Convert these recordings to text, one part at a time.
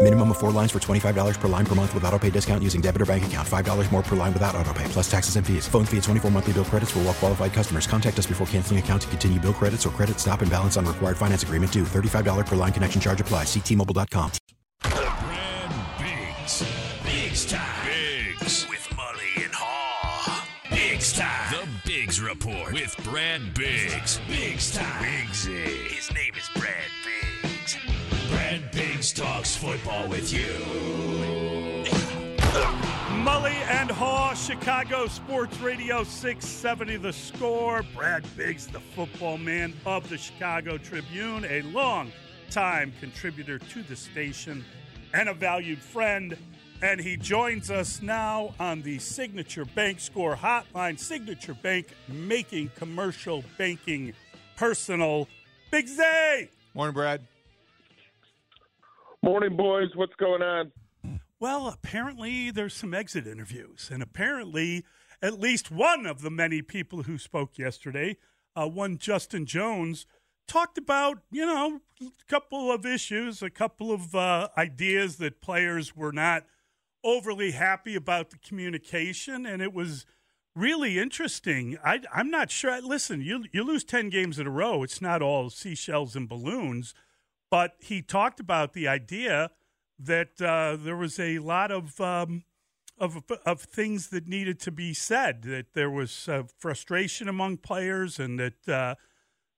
Minimum of four lines for $25 per line per month with auto pay discount using debit or bank account. $5 more per line without auto pay, plus taxes and fees. Phone fee at 24 monthly bill credits for all well qualified customers. Contact us before canceling account to continue bill credits or credit stop and balance on required finance agreement due. $35 per line connection charge apply. Ctmobile.com. Brad Biggs. Biggs time. Biggs. With Mully and Haugh. Biggs time. The Biggs Report with Brad Biggs. Biggs time. Biggsy. His name is Brad Biggs. Brad Biggs talks football with you. Mully and Haugh, Chicago Sports Radio 670 The Score. Brad Biggs, the football man of the Chicago Tribune, a long time contributor to the station and a valued friend. And he joins us now on the Signature Bank Score Hotline. Signature Bank making commercial banking personal. Big Zay! Morning, Brad. Morning, boys. What's going on? Well, apparently there's some exit interviews, and apparently at least one of the many people who spoke yesterday, uh, one Justin Jones, talked about you know a couple of issues, a couple of uh, ideas that players were not overly happy about the communication, and it was really interesting. I, I'm not sure. Listen, you you lose ten games in a row. It's not all seashells and balloons, but he talked about the idea that uh, there was a lot of um, of of things that needed to be said. That there was uh, frustration among players, and that uh,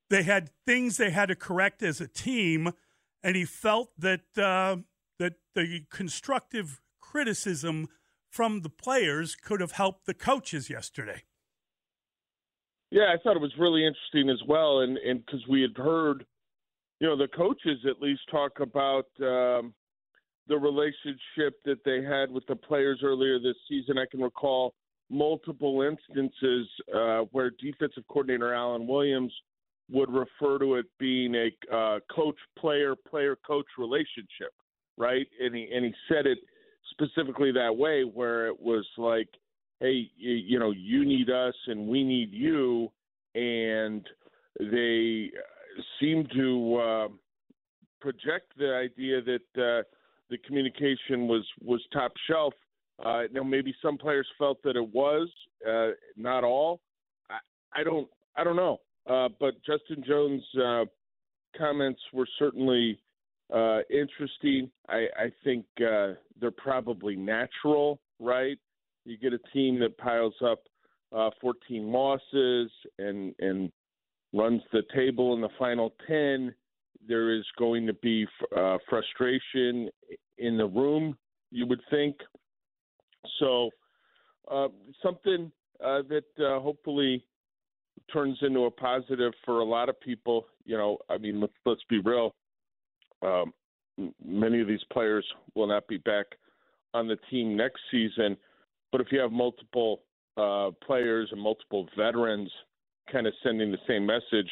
they had things they had to correct as a team. And he felt that uh, that the constructive criticism from the players could have helped the coaches yesterday. Yeah, I thought it was really interesting as well, and and because we had heard, you know, the coaches at least talk about. Um, the relationship that they had with the players earlier this season. I can recall multiple instances uh, where defensive coordinator Alan Williams would refer to it being a uh, coach player player coach relationship, right? And he and he said it specifically that way, where it was like, hey, you, you know, you need us and we need you, and they seem to uh, project the idea that. Uh, the communication was was top shelf. Uh, now maybe some players felt that it was, uh, not all. I, I don't I don't know. Uh, but Justin Jones' uh, comments were certainly interesting. I, I think they're probably natural, right? You get a team that piles up 14 losses and and runs the table in the final 10 there is going to be uh, frustration in the room, you would think. So, uh, something uh, that uh, hopefully turns into a positive for a lot of people. You know, I mean, let's, let's be real. Um, many of these players will not be back on the team next season. But if you have multiple uh, players and multiple veterans kind of sending the same message,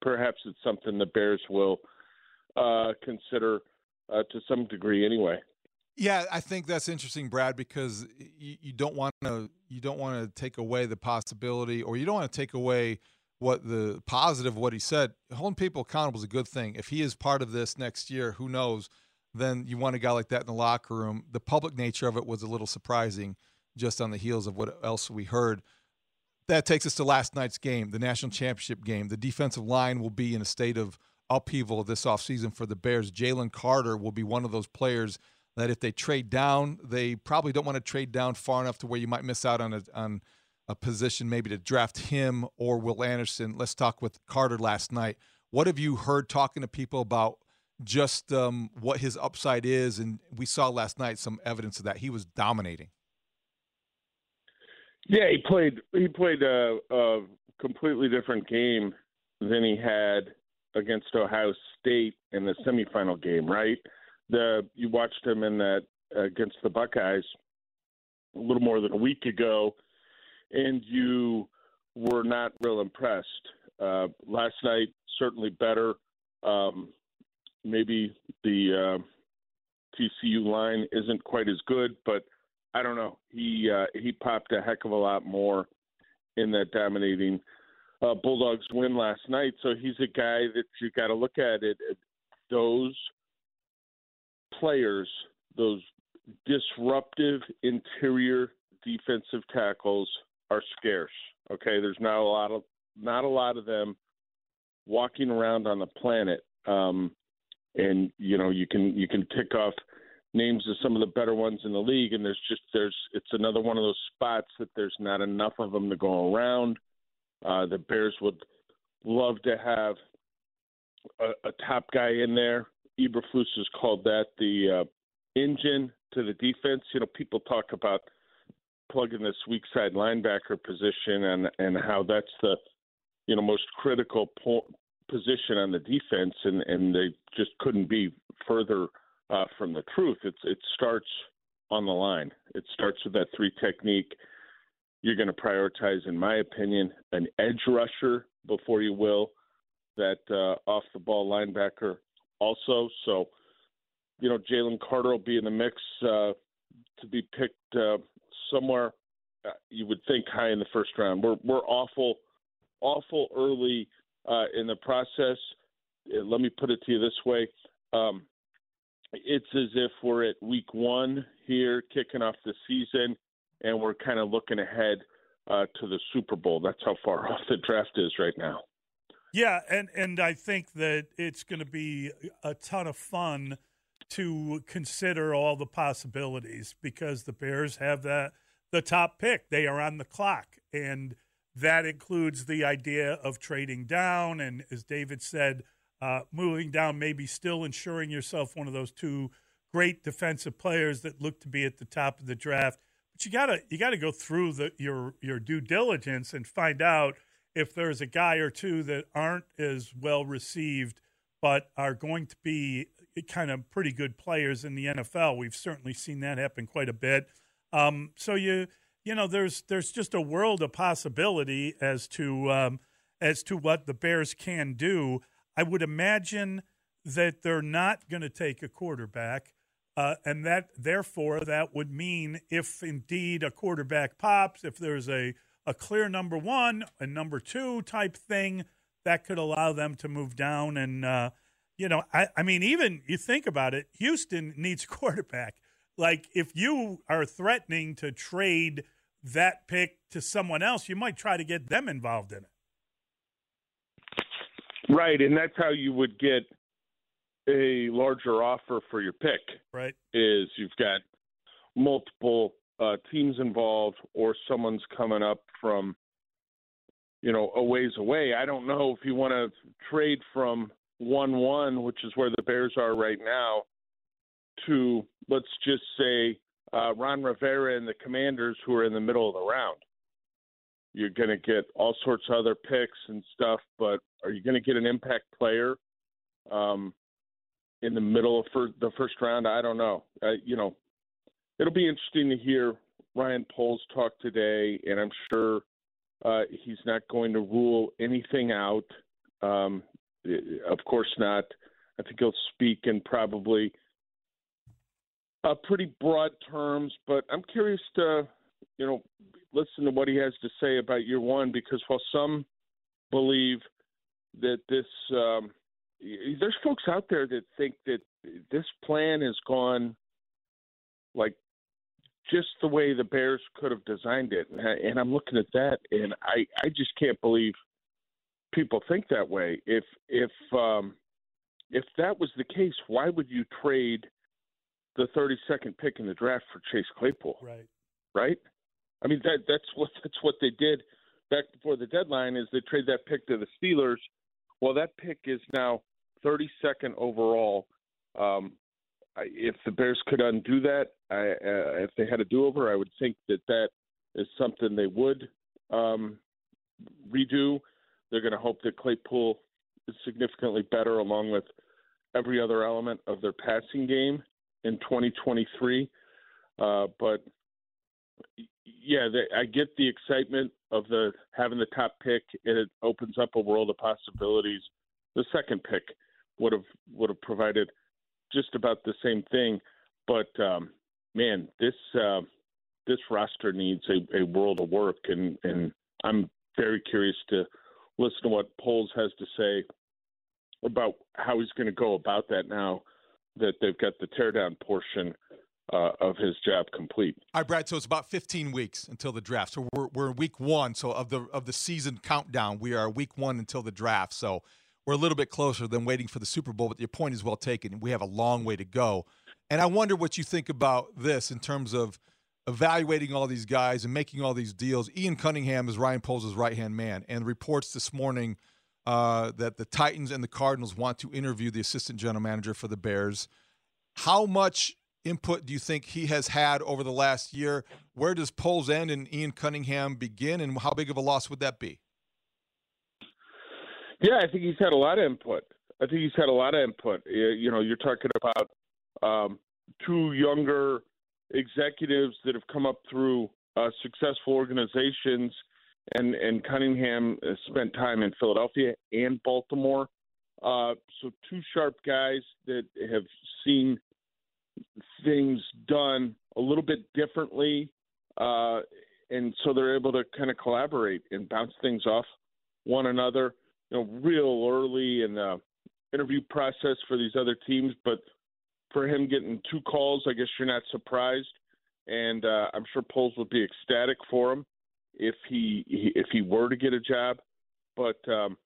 perhaps it's something the Bears will uh, consider uh, to some degree, anyway. Yeah, I think that's interesting, Brad, because you, you don't want to you don't want to take away the possibility, or you don't want to take away what the positive what he said. Holding people accountable is a good thing. If he is part of this next year, who knows? then you want a guy like that in the locker room. The public nature of it was a little surprising, just on the heels of what else we heard. That takes us to last night's game, the national championship game. The defensive line will be in a state of upheaval this offseason for the Bears. Jalen Carter will be one of those players that if they trade down, they probably don't want to trade down far enough to where you might miss out on a on a position maybe to draft him or Will Anderson. Let's talk with Carter last night. What have you heard talking to people about just um, what his upside is? And we saw last night some evidence of that. He was dominating. Yeah, he played. He played a, a completely different game than he had against Ohio State in the semifinal game. Right? The you watched him in that against the Buckeyes a little more than a week ago, and you were not real impressed. Uh, last night certainly better. Um, maybe the uh, TCU line isn't quite as good, but I don't know. He uh, he popped a heck of a lot more in that dominating uh, Bulldogs win last night. So he's a guy that you got to look at it. Those players, those disruptive interior defensive tackles are scarce. Okay, there's not a lot of not a lot of them walking around on the planet. Um, and you know you can you can tick off names of some of the better ones in the league, and there's just there's it's another one of those spots that there's not enough of them to go around. Uh, the Bears would love to have a, a top guy in there. Eberflus has called that the uh, engine to the defense. You know, people talk about plugging this weak side linebacker position and and how that's the you know most critical po- position on the defense, and and they just couldn't be further uh, from the truth. It's it starts on the line. It starts with that three technique. You're going to prioritize, in my opinion, an edge rusher before you will that uh, off the ball linebacker also. So, you know, Jalen Carter will be in the mix uh, to be picked uh, somewhere. Uh, you would think high in the first round. We're we're awful, awful early uh, in the process. Uh, let me put it to you this way: um, it's as if we're at week one here, kicking off the season, and we're kind of looking ahead uh, to the Super Bowl. That's how far off the draft is right now. Yeah, and and I think that it's going to be a ton of fun to consider all the possibilities because the Bears have that the top pick. They are on the clock, and that includes the idea of trading down, and as David said, uh, moving down, maybe still ensuring yourself one of those two great defensive players that look to be at the top of the draft. But you gotta you gotta go through the, your your due diligence and find out if there's a guy or two that aren't as well received, but are going to be kind of pretty good players in the NFL. We've certainly seen that happen quite a bit. Um, so you you know there's there's just a world of possibility as to um, as to what the Bears can do. I would imagine that they're not going to take a quarterback, uh, and that therefore that would mean if indeed a quarterback pops, if there's a a clear number one, and number two type thing, that could allow them to move down. And uh, you know, I, I mean, even you think about it, Houston needs quarterback. Like if you are threatening to trade that pick to someone else, you might try to get them involved in it. Right, and that's how you would get a larger offer for your pick. Right, is you've got multiple uh, teams involved, or someone's coming up from you know a ways away. I don't know if you want to trade from one one, which is where the Bears are right now, to let's just say uh, Ron Rivera and the Commanders, who are in the middle of the round. You're going to get all sorts of other picks and stuff, but are you going to get an impact player um, in the middle of fir- the first round? I don't know. You know, it'll be interesting to hear Ryan Poles talk today, and I'm sure uh, he's not going to rule anything out. Um, of course not. I think he'll speak in probably uh, pretty broad terms, but I'm curious to, you know, listen to what he has to say about year one because while some believe that this um, there's folks out there that think that this plan has gone like just the way the Bears could have designed it, and, I, and I'm looking at that, and I I just can't believe people think that way. If if um, if that was the case, why would you trade the 32nd pick in the draft for Chase Claypool? Right. Right. I mean that that's what that's what they did back before the deadline is they trade that pick to the Steelers. Well, that pick is now 32nd overall. Um, if the Bears could undo that, I, uh, if they had a do-over, I would think that that is something they would um, redo. They're going to hope that Claypool is significantly better, along with every other element of their passing game in 2023. Uh, but yeah, they, I get the excitement of the having the top pick, and it opens up a world of possibilities. The second pick would have would have provided just about the same thing, but um, man, this uh, this roster needs a, a world of work, and and I'm very curious to listen to what Poles has to say about how he's going to go about that now that they've got the teardown portion uh, of his job complete. All right, Brad. So it's about 15 weeks until the draft. So we're we're week one. So of the of the season countdown, we are week one until the draft. So we're a little bit closer than waiting for the Super Bowl. But your point is well taken. We have a long way to go. And I wonder what you think about this in terms of evaluating all these guys and making all these deals. Ian Cunningham is Ryan Poles' right hand man, and reports this morning uh, that the Titans and the Cardinals want to interview the assistant general manager for the Bears. How much input do you think he has had over the last year? Where does Poles end and Ian Cunningham begin, and how big of a loss would that be? Yeah, I think he's had a lot of input. I think he's had a lot of input. You know, you're talking about um, two younger executives that have come up through uh, successful organizations, and and Cunningham spent time in Philadelphia and Baltimore. Uh, so two sharp guys that have seen things done a little bit differently, uh, and so they're able to kind of collaborate and bounce things off one another. You know, real early in the interview process for these other teams, but for him getting two calls, I guess you're not surprised, and uh, I'm sure Poles would be ecstatic for him if he if he were to get a job. But um,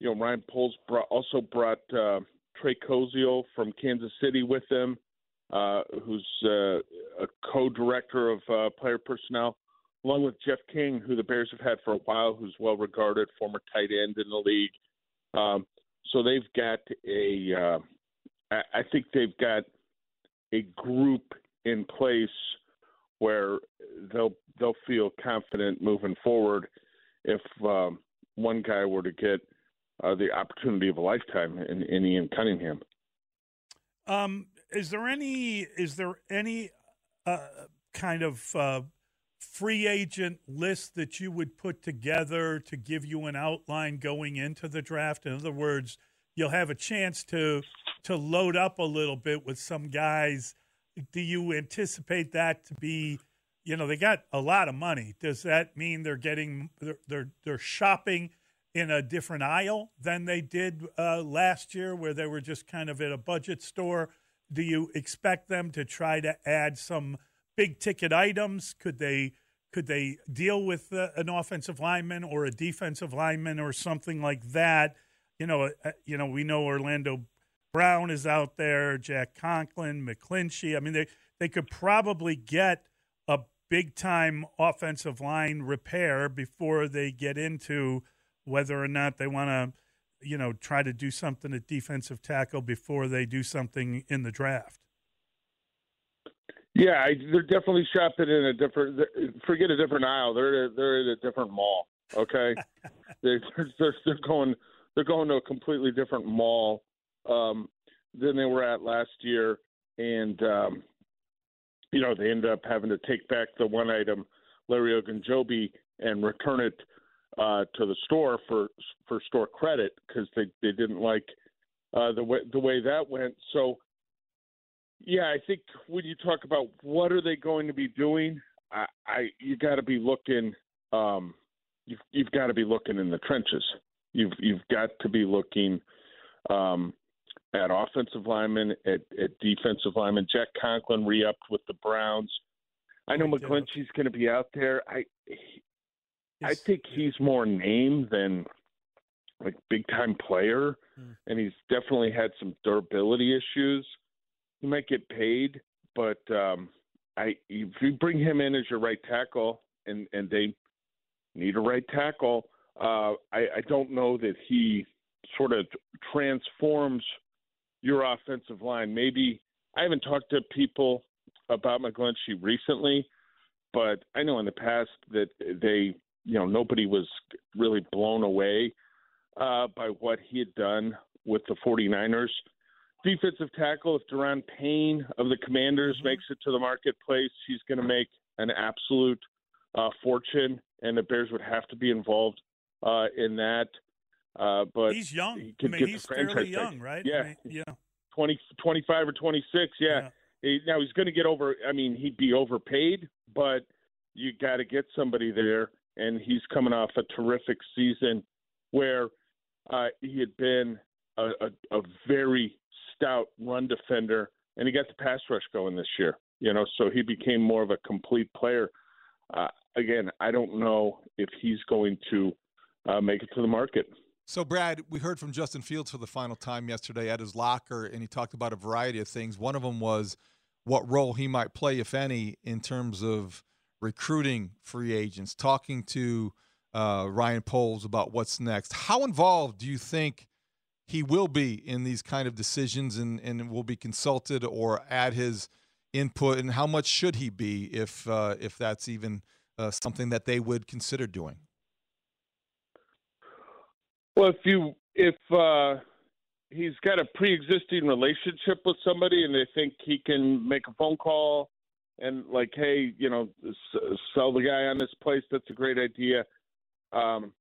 you know, Ryan Poles brought, also brought uh, Trey Koziol from Kansas City with him, uh, who's uh, a co-director of uh, player personnel, along with Jeff King, who the Bears have had for a while, who's well regarded, former tight end in the league. Um, so they've got a uh, I think they've got a group in place where they'll they'll feel confident moving forward if um, one guy were to get uh, the opportunity of a lifetime in, in Ian Cunningham. Um, is there any is there any uh, kind of uh, free agent list that you would put together to give you an outline going into the draft? In other words, you'll have a chance to to load up a little bit with some guys. Do you anticipate that to be, you know, they got a lot of money. Does that mean they're getting they're they're, they're shopping in a different aisle than they did uh, last year, where they were just kind of at a budget store? Do you expect them to try to add some big ticket items? Could they could they deal with uh, an offensive lineman or a defensive lineman or something like that? You know, uh, you know, we know Orlando Brown is out there, Jack Conklin, McGlinchey. I mean, they they could probably get a big time offensive line repair before they get into whether or not they want to, you know, try to do something at defensive tackle before they do something in the draft. Yeah, I, they're definitely shopping in a different. Forget a different aisle. They're they're in a different mall. Okay, they're, they're they're going they're going to a completely different mall um, than they were at last year, and um, you know they end up having to take back the one item, Larry Ogunjobi, and return it uh, to the store for for store credit because they they didn't like uh, the way the way that went. So yeah, I think when you talk about what are they going to be doing, I, I you got to be looking. Um, you've you've got to be looking in the trenches. You've you've got to be looking um, at offensive lineman, at, at defensive lineman. Jack Conklin re-upped with the Browns. I know McGlinchey's going to be out there. I I think he's more name than like big time player, Hmm. and he's definitely had some durability issues. He might get paid, but um, I if you bring him in as your right tackle, and and they need a right tackle, uh, I, I don't know that he sort of transforms your offensive line. Maybe I haven't talked to people about McGlinchey recently, but I know in the past that they, you know, nobody was really blown away uh, by what he had done with the 49ers. Defensive tackle, if Daron Payne of the Commanders makes it to the marketplace, he's going to make an absolute uh, fortune, and the Bears would have to be involved uh, in that. Uh, but he's young. He I mean, get he's fairly young, right? Yeah, I mean, yeah. 20, 25 or 26. Yeah. He- now he's going to get over. I mean, he'd be overpaid, but you got to get somebody there, and he's coming off a terrific season where uh, he had been a, a, a very stout run defender, and he got the pass rush going this year. You know, so he became more of a complete player. Uh, again, I don't know if he's going to uh, make it to the market. So, Brad, we heard from Justin Fields for the final time yesterday at his locker, and he talked about a variety of things. One of them was what role he might play, if any, in terms of recruiting free agents, talking to uh, Ryan Poles about what's next. How involved do you think he will be in these kind of decisions and, and will be consulted or add his input? And how much should he be if, uh, if that's even uh, something that they would consider doing? Well, if you if uh, he's got a pre-existing relationship with somebody and they think he can make a phone call and like, hey, you know, s- sell the guy on this place, that's a great idea. Um,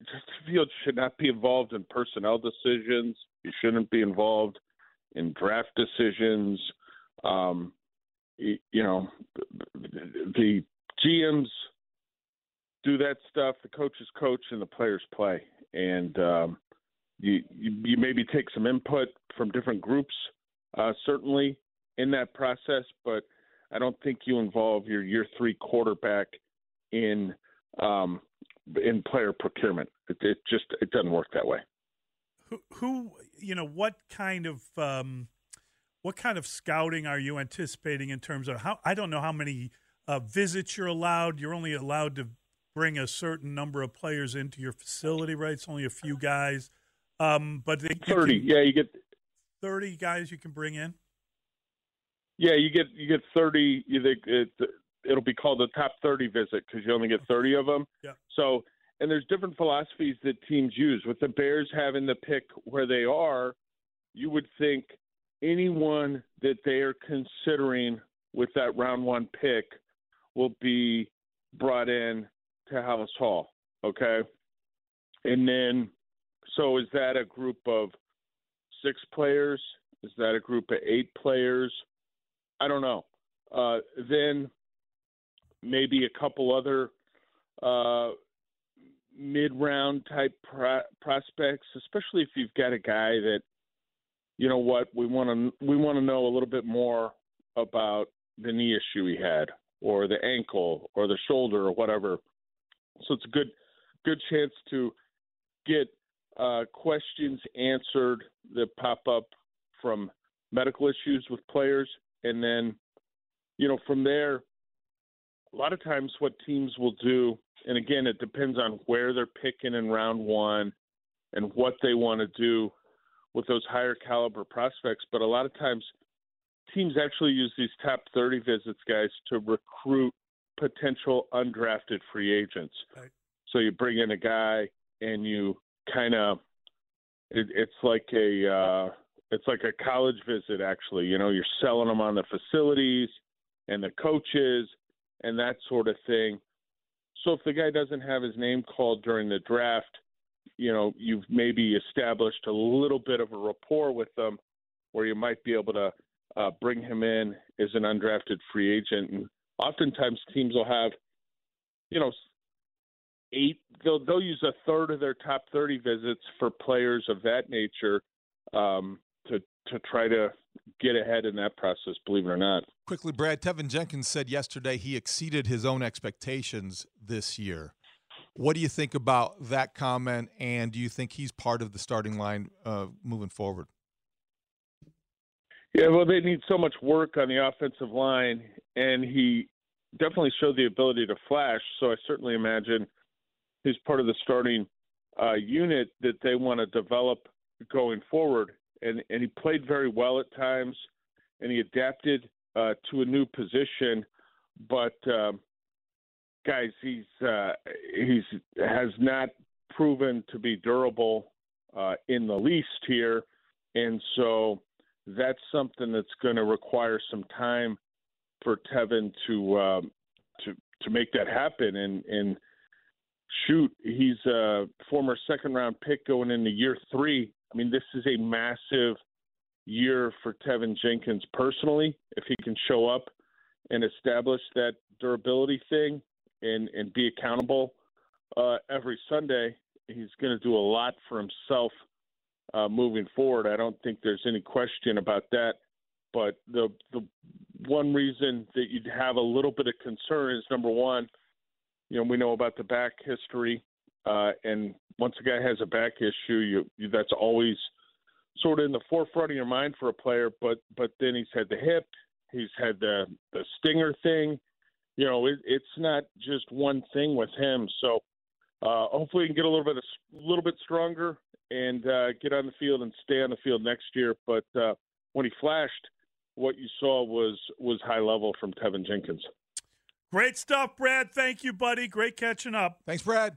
Justin Fields should not be involved in personnel decisions. He shouldn't be involved in draft decisions. Um, you know, the GMs do that stuff. The coaches coach and the players play. And um, you, you you maybe take some input from different groups, uh, certainly in that process. But I don't think you involve your year three quarterback in um, in player procurement. It, it just it doesn't work that way. Who, who, you know, what kind of um, what kind of scouting are you anticipating in terms of how? I don't know how many uh, visits you're allowed. You're only allowed to bring a certain number of players into your facility, right? It's only a few guys, um, but they, Thirty, can- yeah, you get thirty guys you can bring in. Yeah you get you get thirty. You think it, it'll be called the top thirty visit because you only get thirty of them. Yeah. So, and there's different philosophies that teams use. With the Bears having the pick where they are, you would think anyone that they are considering with that round one pick will be brought in to Halas Hall. Okay. And then, so is that a group of six players? Is that a group of eight players? I don't know. Uh, then maybe a couple other uh, mid-round type pro- prospects, especially if you've got a guy that you know what we want to we want to know a little bit more about the knee issue he had, or the ankle, or the shoulder, or whatever. So it's a good good chance to get uh, questions answered that pop up from medical issues with players, and then you know from there a lot of times what teams will do, and again, it depends on where they're picking in round one and what they want to do with those higher caliber prospects. But a lot of times, teams actually use these top 30 visits, guys, to recruit potential undrafted free agents. Right. So you bring in a guy and you kind of, it, it's like a, uh, it's like a college visit, actually. You know, you're selling them on the facilities and the coaches and that sort of thing. So if the guy doesn't have his name called during the draft, you know, you've maybe established a little bit of a rapport with them where you might be able to uh, bring him in as an undrafted free agent. And oftentimes teams will have, you know, eight, they'll, they'll use a third of their top 30 visits for players of that nature um, to try to get ahead in that process. Believe it or not. Quickly, Brad Teven Jenkins said yesterday he exceeded his own expectations this year. What do you think about that comment? And do you think he's part of the starting line uh, moving forward? Yeah, well, they need so much work on the offensive line, and he definitely showed the ability to flash. So I certainly imagine he's part of the starting uh, unit that they want to develop going forward. And and he played very well at times, and he adapted uh, to a new position. But um, guys, he's uh, he's has not proven to be durable uh, in the least here, and so that's something that's going to require some time for Teven to um, to to make that happen. And and shoot, he's a former second round pick going into year three. I mean, this is a massive year for Teven Jenkins personally. If he can show up and establish that durability thing and and be accountable uh, every Sunday, he's going to do a lot for himself uh, moving forward. I don't think there's any question about that. But the the one reason that you'd have a little bit of concern is number one, you know, we know about the back history, uh, and once a guy has a back issue, you, you that's always sort of in the forefront of your mind for a player. But but then he's had the hip, he's had the the stinger thing. You know, it, it's not just one thing with him. So uh, hopefully, he can get a little bit a little bit stronger and uh, get on the field and stay on the field next year. But uh, when he flashed, what you saw was was high level from Teven Jenkins. Great stuff, Brad. Thank you, buddy. Great catching up. Thanks, Brad.